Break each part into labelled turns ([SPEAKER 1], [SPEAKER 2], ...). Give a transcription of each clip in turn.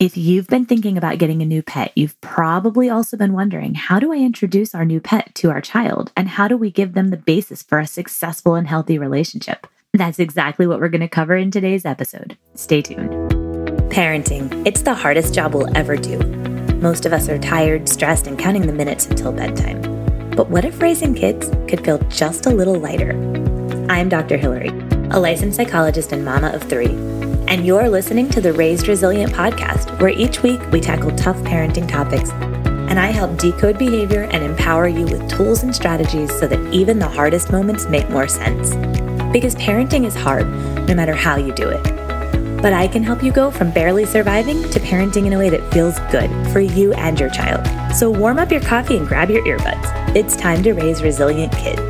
[SPEAKER 1] If you've been thinking about getting a new pet, you've probably also been wondering how do I introduce our new pet to our child? And how do we give them the basis for a successful and healthy relationship? That's exactly what we're going to cover in today's episode. Stay tuned. Parenting, it's the hardest job we'll ever do. Most of us are tired, stressed, and counting the minutes until bedtime. But what if raising kids could feel just a little lighter? I'm Dr. Hillary, a licensed psychologist and mama of three and you're listening to the Raised Resilient podcast, where each week we tackle tough parenting topics. And I help decode behavior and empower you with tools and strategies so that even the hardest moments make more sense. Because parenting is hard, no matter how you do it. But I can help you go from barely surviving to parenting in a way that feels good for you and your child. So warm up your coffee and grab your earbuds. It's time to raise resilient kids.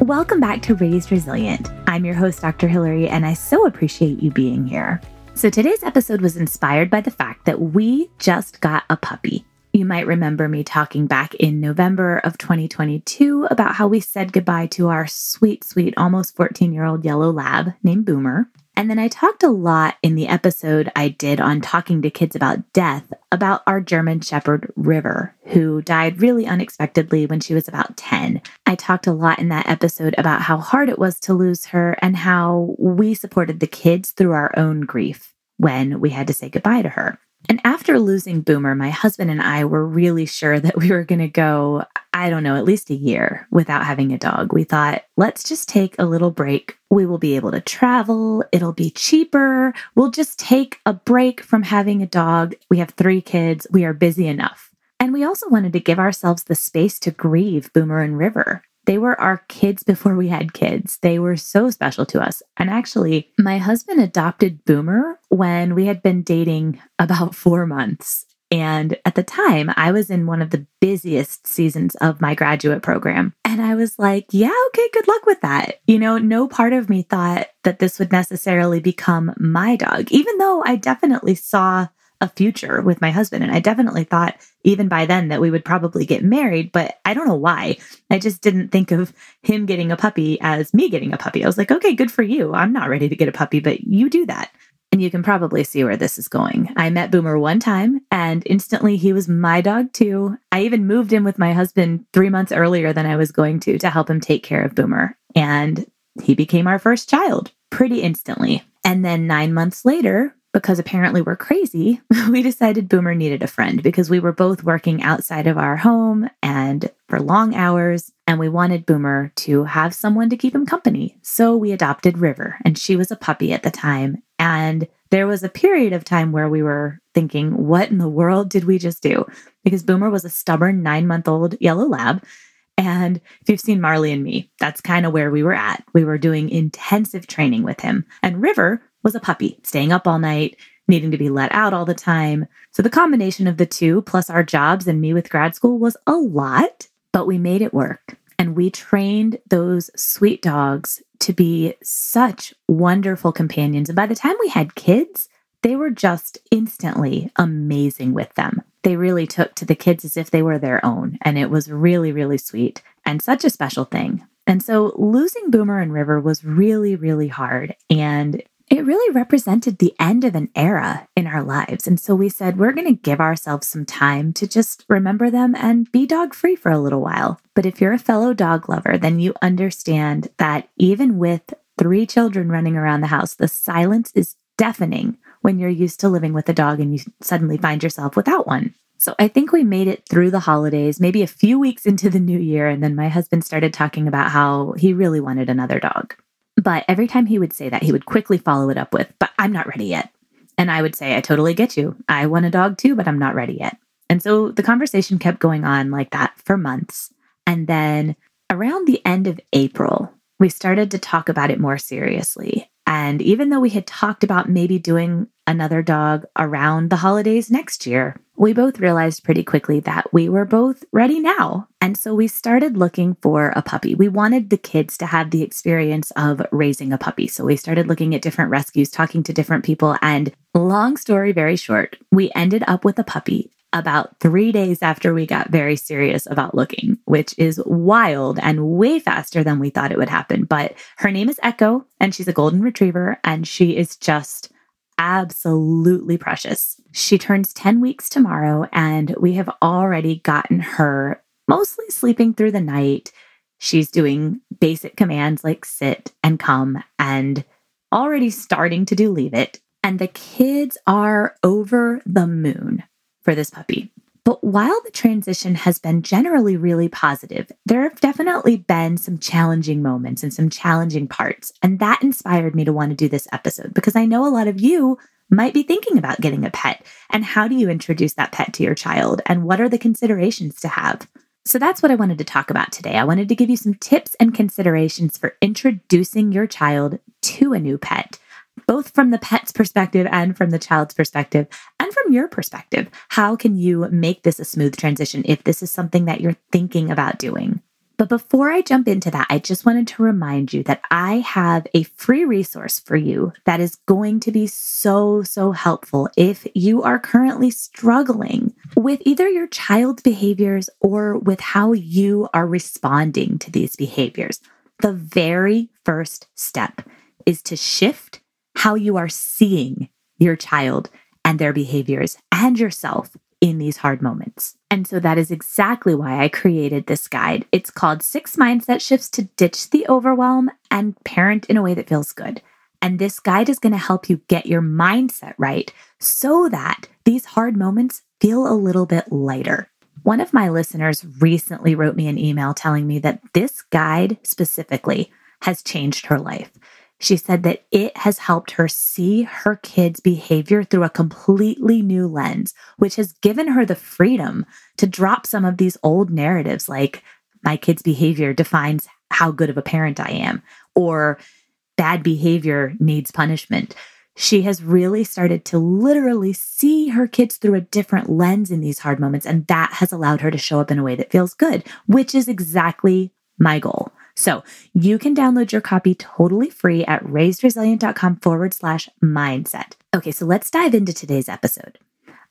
[SPEAKER 1] Welcome back to Raised Resilient. I'm your host, Dr. Hillary, and I so appreciate you being here. So, today's episode was inspired by the fact that we just got a puppy. You might remember me talking back in November of 2022 about how we said goodbye to our sweet, sweet, almost 14 year old yellow lab named Boomer. And then I talked a lot in the episode I did on talking to kids about death about our German Shepherd River, who died really unexpectedly when she was about 10. I talked a lot in that episode about how hard it was to lose her and how we supported the kids through our own grief when we had to say goodbye to her. And after losing Boomer, my husband and I were really sure that we were going to go, I don't know, at least a year without having a dog. We thought, let's just take a little break. We will be able to travel. It'll be cheaper. We'll just take a break from having a dog. We have three kids. We are busy enough. And we also wanted to give ourselves the space to grieve Boomer and River. They were our kids before we had kids. They were so special to us. And actually, my husband adopted Boomer when we had been dating about four months. And at the time, I was in one of the busiest seasons of my graduate program. And I was like, yeah, okay, good luck with that. You know, no part of me thought that this would necessarily become my dog, even though I definitely saw a future with my husband. And I definitely thought even by then that we would probably get married, but I don't know why. I just didn't think of him getting a puppy as me getting a puppy. I was like, okay, good for you. I'm not ready to get a puppy, but you do that. And you can probably see where this is going. I met Boomer one time and instantly he was my dog too. I even moved in with my husband three months earlier than I was going to to help him take care of Boomer. And he became our first child pretty instantly. And then nine months later, because apparently we're crazy, we decided Boomer needed a friend because we were both working outside of our home and for long hours, and we wanted Boomer to have someone to keep him company. So we adopted River, and she was a puppy at the time. And there was a period of time where we were thinking, what in the world did we just do? Because Boomer was a stubborn nine month old yellow lab. And if you've seen Marley and me, that's kind of where we were at. We were doing intensive training with him. And River was a puppy, staying up all night, needing to be let out all the time. So the combination of the two, plus our jobs and me with grad school, was a lot, but we made it work. And we trained those sweet dogs to be such wonderful companions. And by the time we had kids, they were just instantly amazing with them. They really took to the kids as if they were their own. And it was really, really sweet and such a special thing. And so losing Boomer and River was really, really hard. And it really represented the end of an era in our lives. And so we said, we're going to give ourselves some time to just remember them and be dog free for a little while. But if you're a fellow dog lover, then you understand that even with three children running around the house, the silence is deafening when you're used to living with a dog and you suddenly find yourself without one. So I think we made it through the holidays, maybe a few weeks into the new year. And then my husband started talking about how he really wanted another dog. But every time he would say that, he would quickly follow it up with, But I'm not ready yet. And I would say, I totally get you. I want a dog too, but I'm not ready yet. And so the conversation kept going on like that for months. And then around the end of April, we started to talk about it more seriously. And even though we had talked about maybe doing another dog around the holidays next year, we both realized pretty quickly that we were both ready now. And so we started looking for a puppy. We wanted the kids to have the experience of raising a puppy. So we started looking at different rescues, talking to different people. And long story very short, we ended up with a puppy about three days after we got very serious about looking, which is wild and way faster than we thought it would happen. But her name is Echo, and she's a golden retriever, and she is just absolutely precious. She turns 10 weeks tomorrow, and we have already gotten her mostly sleeping through the night. She's doing basic commands like sit and come and already starting to do leave it. And the kids are over the moon for this puppy. But while the transition has been generally really positive, there have definitely been some challenging moments and some challenging parts. And that inspired me to want to do this episode because I know a lot of you might be thinking about getting a pet. And how do you introduce that pet to your child? And what are the considerations to have? So that's what I wanted to talk about today. I wanted to give you some tips and considerations for introducing your child to a new pet, both from the pet's perspective and from the child's perspective, and from your perspective. How can you make this a smooth transition if this is something that you're thinking about doing? But before I jump into that, I just wanted to remind you that I have a free resource for you that is going to be so, so helpful if you are currently struggling with either your child's behaviors or with how you are responding to these behaviors. The very first step is to shift how you are seeing your child and their behaviors and yourself in these hard moments. And so that is exactly why I created this guide. It's called Six Mindset Shifts to Ditch the Overwhelm and Parent in a Way That Feels Good. And this guide is going to help you get your mindset right so that these hard moments feel a little bit lighter. One of my listeners recently wrote me an email telling me that this guide specifically has changed her life. She said that it has helped her see her kids' behavior through a completely new lens, which has given her the freedom to drop some of these old narratives like, my kid's behavior defines how good of a parent I am, or bad behavior needs punishment. She has really started to literally see her kids through a different lens in these hard moments. And that has allowed her to show up in a way that feels good, which is exactly my goal. So you can download your copy totally free at raisedresilient.com forward slash mindset. Okay, so let's dive into today's episode.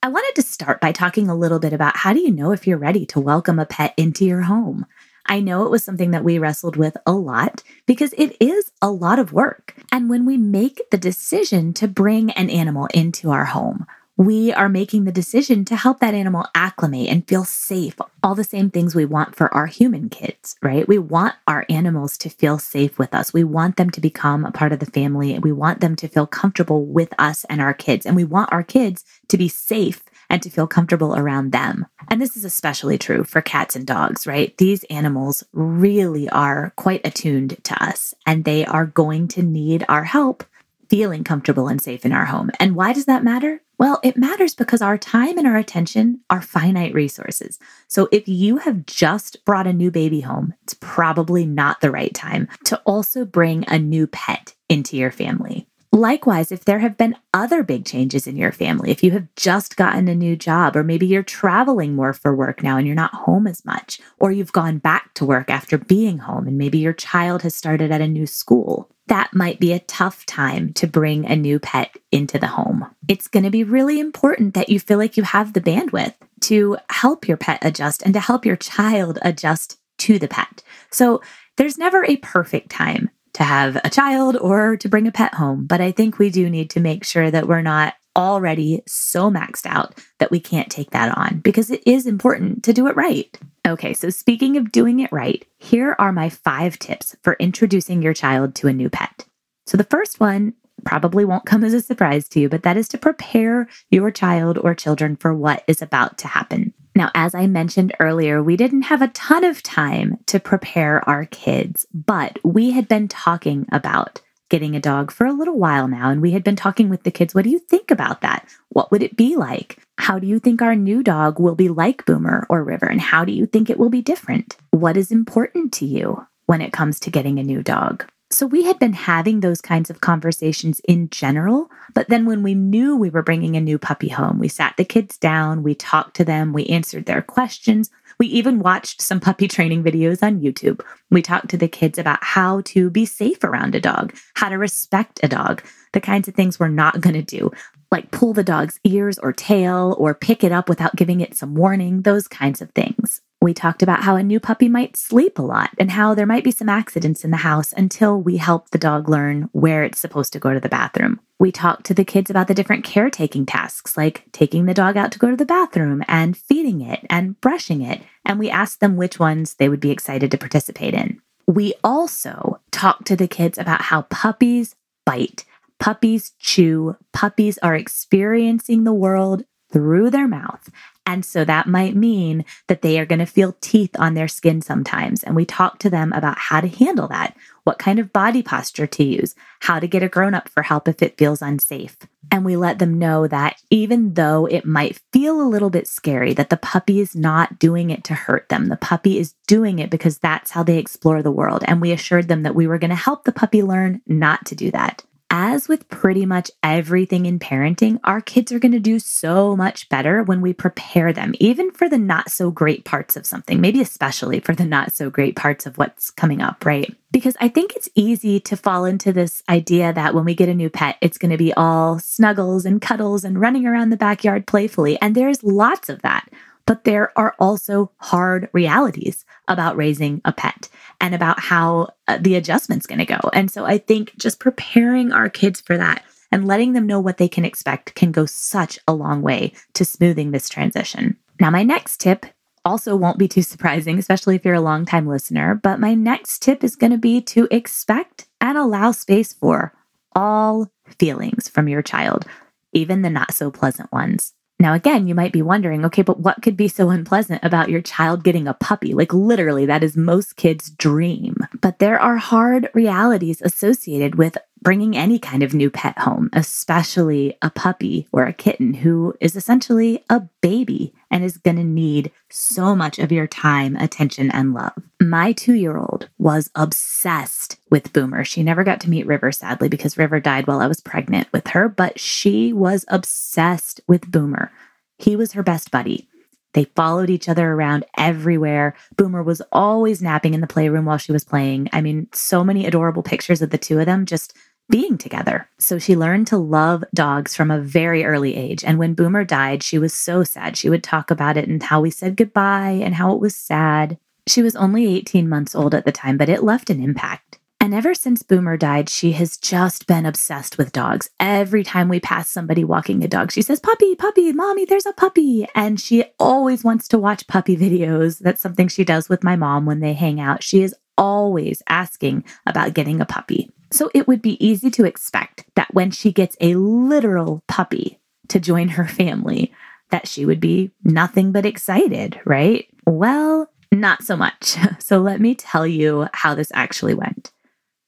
[SPEAKER 1] I wanted to start by talking a little bit about how do you know if you're ready to welcome a pet into your home? I know it was something that we wrestled with a lot because it is a lot of work. And when we make the decision to bring an animal into our home, we are making the decision to help that animal acclimate and feel safe. All the same things we want for our human kids, right? We want our animals to feel safe with us. We want them to become a part of the family. We want them to feel comfortable with us and our kids. And we want our kids to be safe and to feel comfortable around them. And this is especially true for cats and dogs, right? These animals really are quite attuned to us and they are going to need our help feeling comfortable and safe in our home. And why does that matter? Well, it matters because our time and our attention are finite resources. So if you have just brought a new baby home, it's probably not the right time to also bring a new pet into your family. Likewise, if there have been other big changes in your family, if you have just gotten a new job, or maybe you're traveling more for work now and you're not home as much, or you've gone back to work after being home and maybe your child has started at a new school, that might be a tough time to bring a new pet into the home. It's going to be really important that you feel like you have the bandwidth to help your pet adjust and to help your child adjust to the pet. So there's never a perfect time to have a child or to bring a pet home, but I think we do need to make sure that we're not already so maxed out that we can't take that on because it is important to do it right. Okay, so speaking of doing it right, here are my five tips for introducing your child to a new pet. So the first one probably won't come as a surprise to you, but that is to prepare your child or children for what is about to happen. Now, as I mentioned earlier, we didn't have a ton of time to prepare our kids, but we had been talking about getting a dog for a little while now. And we had been talking with the kids. What do you think about that? What would it be like? How do you think our new dog will be like Boomer or River? And how do you think it will be different? What is important to you when it comes to getting a new dog? So we had been having those kinds of conversations in general. But then when we knew we were bringing a new puppy home, we sat the kids down, we talked to them, we answered their questions. We even watched some puppy training videos on YouTube. We talked to the kids about how to be safe around a dog, how to respect a dog, the kinds of things we're not going to do, like pull the dog's ears or tail or pick it up without giving it some warning, those kinds of things. We talked about how a new puppy might sleep a lot and how there might be some accidents in the house until we help the dog learn where it's supposed to go to the bathroom. We talked to the kids about the different caretaking tasks, like taking the dog out to go to the bathroom and feeding it and brushing it. And we asked them which ones they would be excited to participate in. We also talked to the kids about how puppies bite, puppies chew, puppies are experiencing the world through their mouth and so that might mean that they are going to feel teeth on their skin sometimes. And we talk to them about how to handle that, what kind of body posture to use, how to get a grown up for help if it feels unsafe. And we let them know that even though it might feel a little bit scary, that the puppy is not doing it to hurt them. The puppy is doing it because that's how they explore the world. And we assured them that we were going to help the puppy learn not to do that as with pretty much everything in parenting, our kids are going to do so much better when we prepare them, even for the not so great parts of something, maybe especially for the not so great parts of what's coming up, right? Because I think it's easy to fall into this idea that when we get a new pet, it's going to be all snuggles and cuddles and running around the backyard playfully. And there's lots of that. But there are also hard realities about raising a pet and about how uh, the adjustment's going to go. And so I think just preparing our kids for that and letting them know what they can expect can go such a long way to smoothing this transition. Now, my next tip also won't be too surprising, especially if you're a longtime listener, but my next tip is going to be to expect and allow space for all feelings from your child, even the not so pleasant ones. Now, again, you might be wondering, okay, but what could be so unpleasant about your child getting a puppy? Like, literally, that is most kids' dream. But there are hard realities associated with bringing any kind of new pet home, especially a puppy or a kitten who is essentially a baby and is going to need so much of your time, attention, and love. My two year old was obsessed with Boomer. She never got to meet River, sadly, because River died while I was pregnant with her, but she was obsessed with Boomer. He was her best buddy. They followed each other around everywhere. Boomer was always napping in the playroom while she was playing. I mean, so many adorable pictures of the two of them just being together. So she learned to love dogs from a very early age. And when Boomer died, she was so sad. She would talk about it and how we said goodbye and how it was sad. She was only 18 months old at the time, but it left an impact. And ever since Boomer died, she has just been obsessed with dogs. Every time we pass somebody walking a dog, she says, Puppy, puppy, mommy, there's a puppy. And she always wants to watch puppy videos. That's something she does with my mom when they hang out. She is always asking about getting a puppy. So it would be easy to expect that when she gets a literal puppy to join her family, that she would be nothing but excited, right? Well, not so much. So let me tell you how this actually went.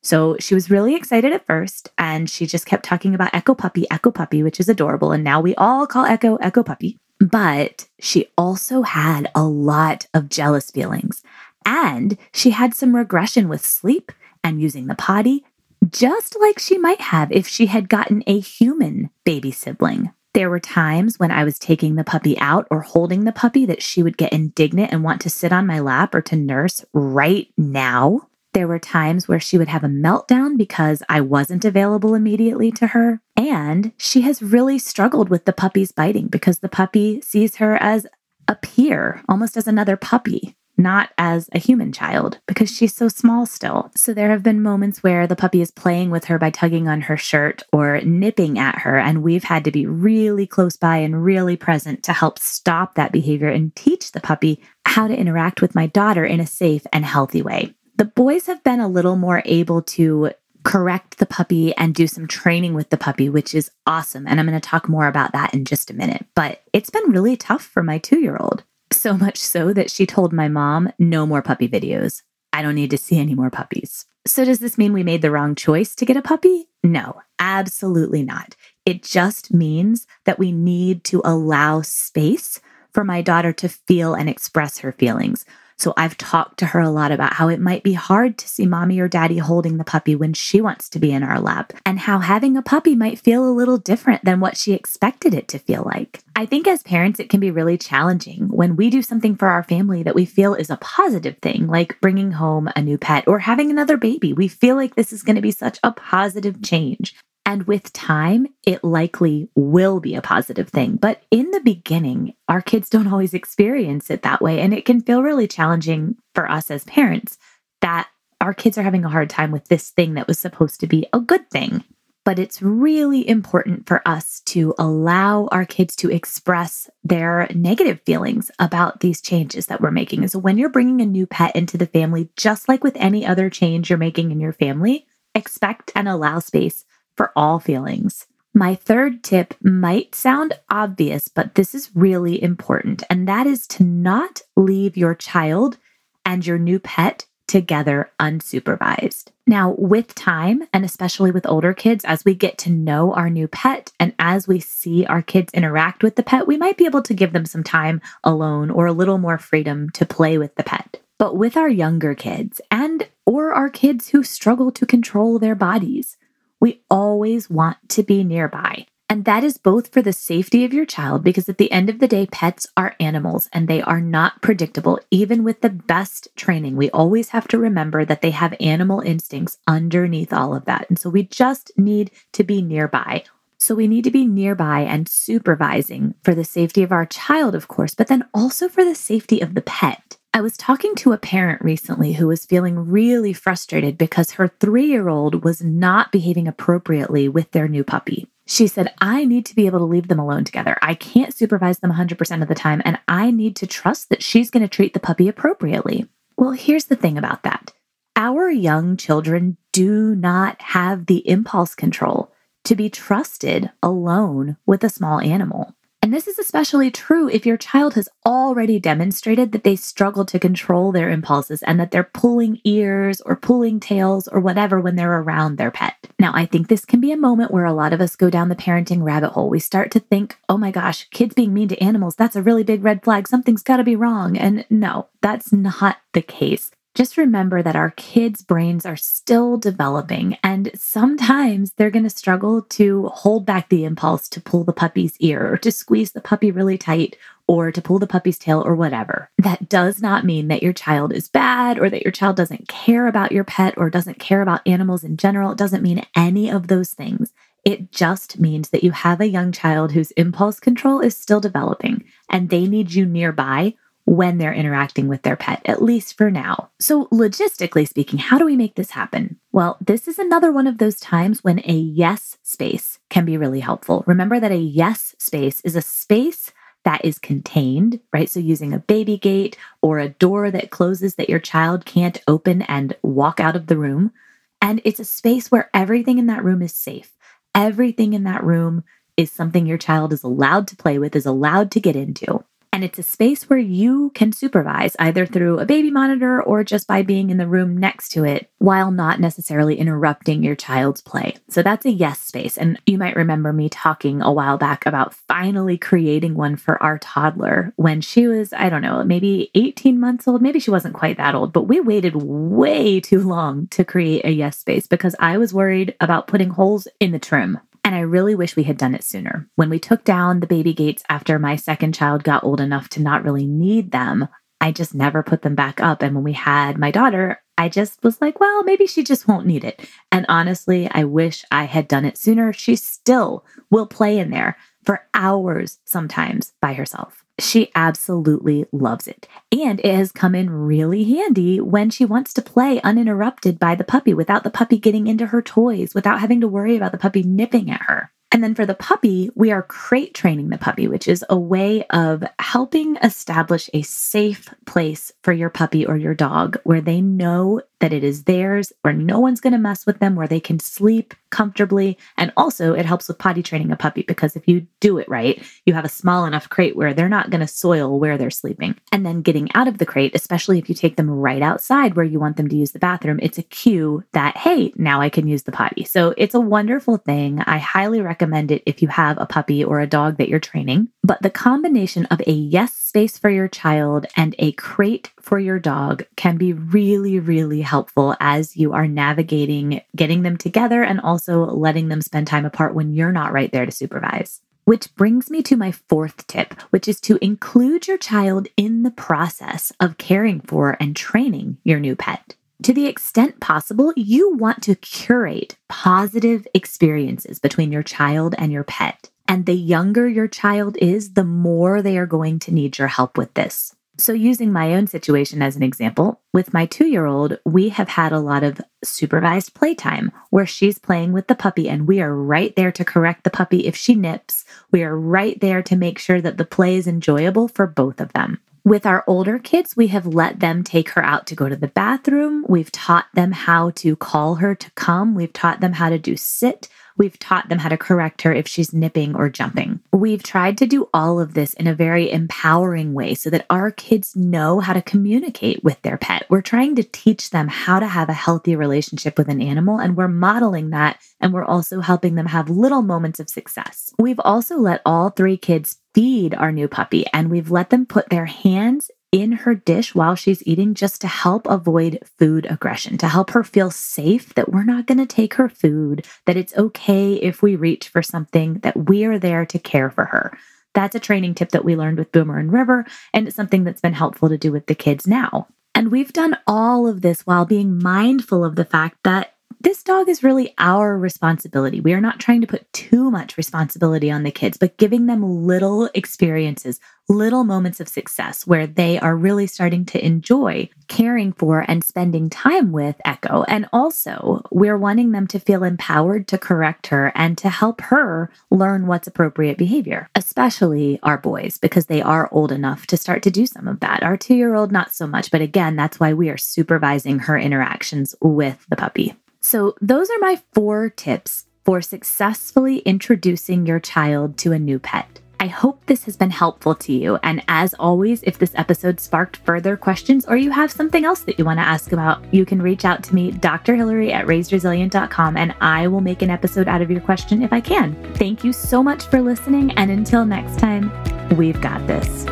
[SPEAKER 1] So she was really excited at first, and she just kept talking about Echo Puppy, Echo Puppy, which is adorable. And now we all call Echo Echo Puppy. But she also had a lot of jealous feelings. And she had some regression with sleep and using the potty, just like she might have if she had gotten a human baby sibling. There were times when I was taking the puppy out or holding the puppy that she would get indignant and want to sit on my lap or to nurse right now. There were times where she would have a meltdown because I wasn't available immediately to her. And she has really struggled with the puppy's biting because the puppy sees her as a peer, almost as another puppy not as a human child because she's so small still. So there have been moments where the puppy is playing with her by tugging on her shirt or nipping at her, and we've had to be really close by and really present to help stop that behavior and teach the puppy how to interact with my daughter in a safe and healthy way. The boys have been a little more able to correct the puppy and do some training with the puppy, which is awesome. And I'm going to talk more about that in just a minute. But it's been really tough for my two year old. So much so that she told my mom, no more puppy videos. I don't need to see any more puppies. So, does this mean we made the wrong choice to get a puppy? No, absolutely not. It just means that we need to allow space for my daughter to feel and express her feelings so I've talked to her a lot about how it might be hard to see mommy or daddy holding the puppy when she wants to be in our lap, and how having a puppy might feel a little different than what she expected it to feel like. I think as parents, it can be really challenging when we do something for our family that we feel is a positive thing, like bringing home a new pet or having another baby. We feel like this is going to be such a positive change. And with time, it likely will be a positive thing. But in the beginning, our kids don't always experience it that way. And it can feel really challenging for us as parents that our kids are having a hard time with this thing that was supposed to be a good thing. But it's really important for us to allow our kids to express their negative feelings about these changes that we're making. So when you're bringing a new pet into the family, just like with any other change you're making in your family, expect and allow space for all feelings. My third tip might sound obvious, but this is really important, and that is to not leave your child and your new pet together unsupervised. Now, with time, and especially with older kids, as we get to know our new pet and as we see our kids interact with the pet, we might be able to give them some time alone or a little more freedom to play with the pet. But with our younger kids and or our kids who struggle to control their bodies, we always want to be nearby. And that is both for the safety of your child, because at the end of the day, pets are animals and they are not predictable. Even with the best training, we always have to remember that they have animal instincts underneath all of that. And so we just need to be nearby. So we need to be nearby and supervising for the safety of our child, of course, but then also for the safety of the pet. I was talking to a parent recently who was feeling really frustrated because her three year old was not behaving appropriately with their new puppy. She said, I need to be able to leave them alone together. I can't supervise them 100% of the time, and I need to trust that she's going to treat the puppy appropriately. Well, here's the thing about that our young children do not have the impulse control to be trusted alone with a small animal. And this is especially true if your child has already demonstrated that they struggle to control their impulses and that they're pulling ears or pulling tails or whatever when they're around their pet. Now, I think this can be a moment where a lot of us go down the parenting rabbit hole. We start to think, oh my gosh, kids being mean to animals, that's a really big red flag. Something's got to be wrong. And no, that's not the case just remember that our kids' brains are still developing, and sometimes they're going to struggle to hold back the impulse to pull the puppy's ear or to squeeze the puppy really tight or to pull the puppy's tail or whatever. That does not mean that your child is bad or that your child doesn't care about your pet or doesn't care about animals in general. It doesn't mean any of those things. It just means that you have a young child whose impulse control is still developing and they need you nearby when they're interacting with their pet, at least for now. So, logistically speaking, how do we make this happen? Well, this is another one of those times when a yes space can be really helpful. Remember that a yes space is a space that is contained, right? So, using a baby gate or a door that closes that your child can't open and walk out of the room. And it's a space where everything in that room is safe. Everything in that room is something your child is allowed to play with, is allowed to get into. And it's a space where you can supervise either through a baby monitor or just by being in the room next to it while not necessarily interrupting your child's play. So that's a yes space. And you might remember me talking a while back about finally creating one for our toddler when she was, I don't know, maybe 18 months old. Maybe she wasn't quite that old, but we waited way too long to create a yes space because I was worried about putting holes in the trim and I really wish we had done it sooner. When we took down the baby gates after my second child got old enough to not really need them, I just never put them back up. And when we had my daughter, I just was like, well, maybe she just won't need it. And honestly, I wish I had done it sooner. She still will play in there for hours sometimes by herself. She absolutely loves it. And it has come in really handy when she wants to play uninterrupted by the puppy without the puppy getting into her toys, without having to worry about the puppy nipping at her. And then for the puppy, we are crate training the puppy, which is a way of helping establish a safe place for your puppy or your dog where they know that it is theirs, where no one's going to mess with them, where they can sleep comfortably. And also, it helps with potty training a puppy because if you do it right, you have a small enough crate where they're not going to soil where they're sleeping. And then getting out of the crate, especially if you take them right outside where you want them to use the bathroom, it's a cue that, hey, now I can use the potty. So it's a wonderful thing. I highly recommend it if you have a puppy or a dog that you're training. But the combination of a yes space for your child and a crate for your dog can be really, really helpful as you are navigating getting them together and also letting them spend time apart when you're not right there to supervise. Which brings me to my fourth tip, which is to include your child in the process of caring for and training your new pet. To the extent possible, you want to curate positive experiences between your child and your pet. And the younger your child is, the more they are going to need your help with this. So, using my own situation as an example, with my two year old, we have had a lot of supervised playtime where she's playing with the puppy and we are right there to correct the puppy if she nips. We are right there to make sure that the play is enjoyable for both of them. With our older kids, we have let them take her out to go to the bathroom. We've taught them how to call her to come. We've taught them how to do sit. We've taught them how to correct her if she's nipping or jumping. We've tried to do all of this in a very empowering way so that our kids know how to communicate with their pet. We're trying to teach them how to have a healthy relationship with an animal, and we're modeling that, and we're also helping them have little moments of success. We've also let all three kids feed our new puppy, and we've let them put their hands in her dish while she's eating just to help avoid food aggression, to help her feel safe that we're not going to take her food, that it's okay if we reach for something, that we are there to care for her. That's a training tip that we learned with Boomer and River, and it's something that's been helpful to do with the kids now. And we've done all of this while being mindful of the fact that this dog is really our responsibility. We are not trying to put too much responsibility on the kids, but giving them little experiences, little moments of success where they are really starting to enjoy caring for and spending time with Echo. And also, we're wanting them to feel empowered to correct her and to help her learn what's appropriate behavior, especially our boys, because they are old enough to start to do some of that. Our two year old, not so much. But again, that's why we are supervising her interactions with the puppy. So, those are my four tips for successfully introducing your child to a new pet. I hope this has been helpful to you. And as always, if this episode sparked further questions or you have something else that you want to ask about, you can reach out to me, Dr. Hillary at raisedresilient.com, and I will make an episode out of your question if I can. Thank you so much for listening. And until next time, we've got this.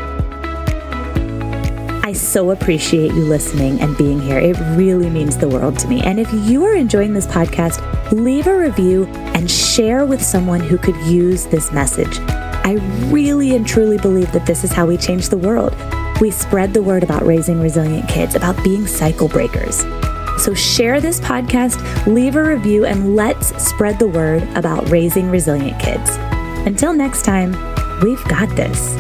[SPEAKER 1] I so appreciate you listening and being here. It really means the world to me. And if you are enjoying this podcast, leave a review and share with someone who could use this message. I really and truly believe that this is how we change the world. We spread the word about raising resilient kids, about being cycle breakers. So share this podcast, leave a review, and let's spread the word about raising resilient kids. Until next time, we've got this.